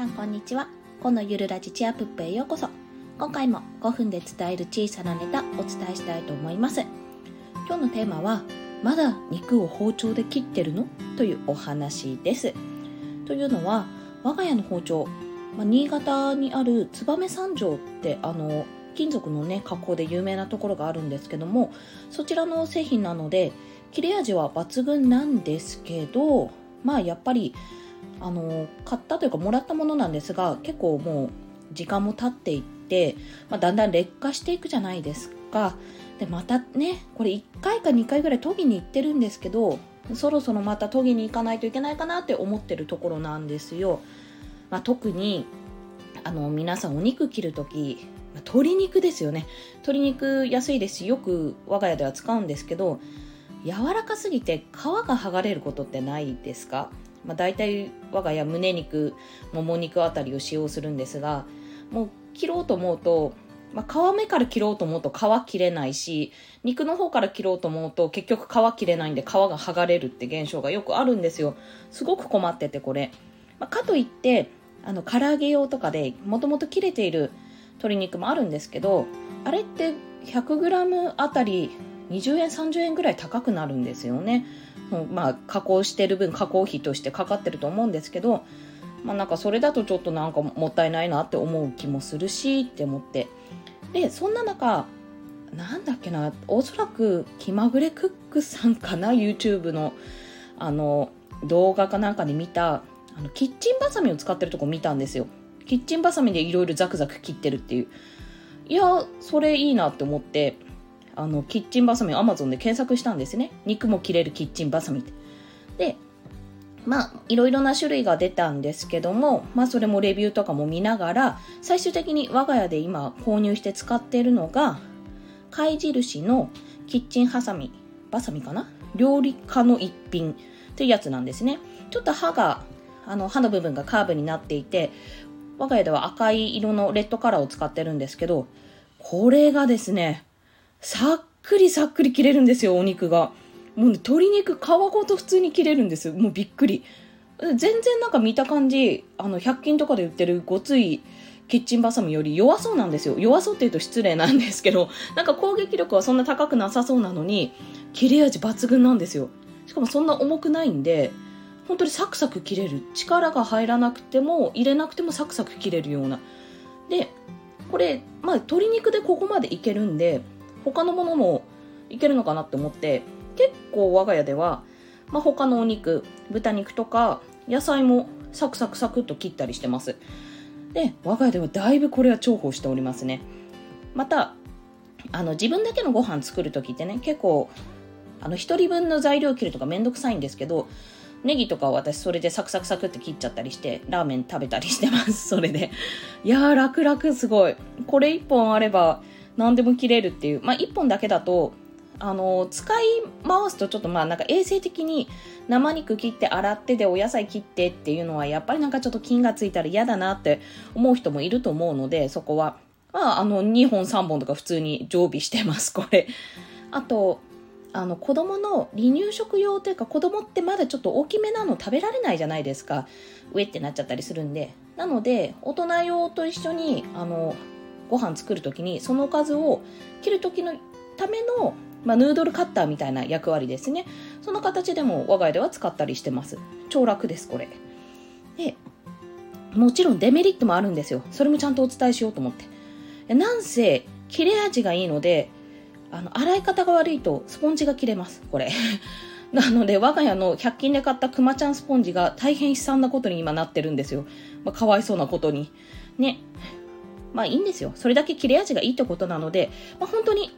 さんこんにちは。このゆるラジチアプップへようこそ。今回も5分で伝える小さなネタお伝えしたいと思います。今日のテーマはまだ肉を包丁で切ってるの？というお話です。というのは我が家の包丁、まあ、新潟にある燕三条ってあの金属のね加工で有名なところがあるんですけどもそちらの製品なので切れ味は抜群なんですけどまあやっぱりあの買ったというかもらったものなんですが結構もう時間も経っていって、まあ、だんだん劣化していくじゃないですか。でまたねこれ1回か2回ぐらい研ぎに行ってるんですけどそろそろまた研ぎに行かないといけないかなって思ってるところなんですよ、まあ、特にあの皆さんお肉切る時鶏肉ですよね。鶏肉安いですしよく我が家では使うんですけど柔らかすぎて皮が剥がれることってないですか？まあ、大体我が家胸肉もも肉あたりを使用するんですがもう切ろうと思うと、まあ、皮目から切ろうと思うと皮切れないし肉の方から切ろうと思うと結局皮切れないんで皮が剥がれるって現象がよくあるんですよ。すごく困っててこれ、まあ、かといってあの唐揚げ用とかでもともと切れている鶏肉もあるんですけどあれって 100g あたり20円30円ぐらい高くなるんですよね。まあ、加工してる分加工費としてかかってると思うんですけど、まあ、なんかそれだとちょっとなんかもったいないなって思う気もするしって思って。でそんな中なんだっけなおそらく気まぐれクックさんかな YouTube のあの動画かなんかで見たあのキッチンバサミを使ってるとこ見たんですよ。キッチンバサミでいろいろザクザク切ってるっていう。いやそれいいなって思って。あのキッチンバサミを Amazon で検索したんですね。肉も切れるキッチンバサミって。でまあいろいろな種類が出たんですけどもまあそれもレビューとかも見ながら最終的に我が家で今購入して使っているのが貝印のキッチンハサミバサミかな？料理家の一品っていうやつなんですね。ちょっと刃があの刃の部分がカーブになっていて我が家では赤い色のレッドカラーを使ってるんですけどこれがですねさっくりさっくり切れるんですよ、お肉が。もう、ね、鶏肉皮ごと普通に切れるんですよ。もうびっくり。全然なんか見た感じ、あの、100均とかで売ってるごついキッチンバサミより弱そうなんですよ。弱そうって言うと失礼なんですけど、なんか攻撃力はそんな高くなさそうなのに、切れ味抜群なんですよ。しかもそんな重くないんで、本当にサクサク切れる。力が入らなくても、入れなくてもサクサク切れるような。で、これ、まあ、鶏肉でここまでいけるんで、他のものもいけるのかなって思って結構我が家では、まあ、他のお肉豚肉とか野菜もサクサクサクっと切ったりしてます。で我が家ではだいぶこれは重宝しておりますね。またあの自分だけのご飯作る時ってね結構あの1人分の材料切るとかめんどくさいんですけどネギとかは私それでサクサクサクって切っちゃったりしてラーメン食べたりしてます。それで。いやー楽々すごい。これ1本あれば何でも切れるっていう、まあ、1本だけだとあの使い回すとちょっとまあなんか衛生的に生肉切って洗ってでお野菜切ってっていうのはやっぱりなんかちょっと菌がついたら嫌だなって思う人もいると思うのでそこは。まああの2本3本とか普通に常備してますこれ。あとあの子供の離乳食用というか子供ってまだちょっと大きめなの食べられないじゃないですか。上ってなっちゃったりするんで。なので大人用と一緒にあのご飯作る時にそのおかずを切る時のための、まあ、ヌードルカッターみたいな役割ですね。その形でも我が家では使ったりしてます。超楽ですこれ。でもちろんデメリットもあるんですよ。それもちゃんとお伝えしようと思って。なんせ切れ味がいいのであの洗い方が悪いとスポンジが切れますこれ。なので我が家の100均で買ったくまちゃんスポンジが大変悲惨なことに今なってるんですよ、まあ、かわいそうなことに。ね。まあいいんですよ。それだけ切れ味がいいってことなので、まあ、本当に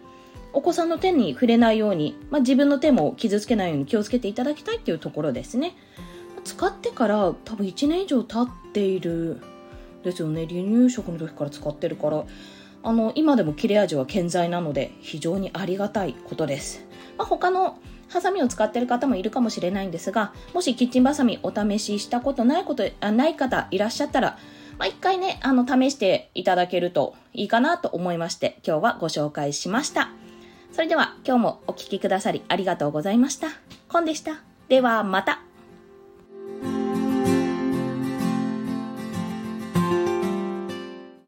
お子さんの手に触れないように、まあ、自分の手も傷つけないように気をつけていただきたいっていうところですね。使ってから多分1年以上経っているですよね。離乳食の時から使ってるから。あの、今でも切れ味は健在なので、非常にありがたいことです。まあ、他のハサミを使ってる方もいるかもしれないんですが、もしキッチンバサミお試ししたことないこと、あない方いらっしゃったら、まあ、一回ね、あの、試していただけるといいかなと思いまして、今日はご紹介しました。それでは、今日もお聴きくださりありがとうございました。コンでした。では、また。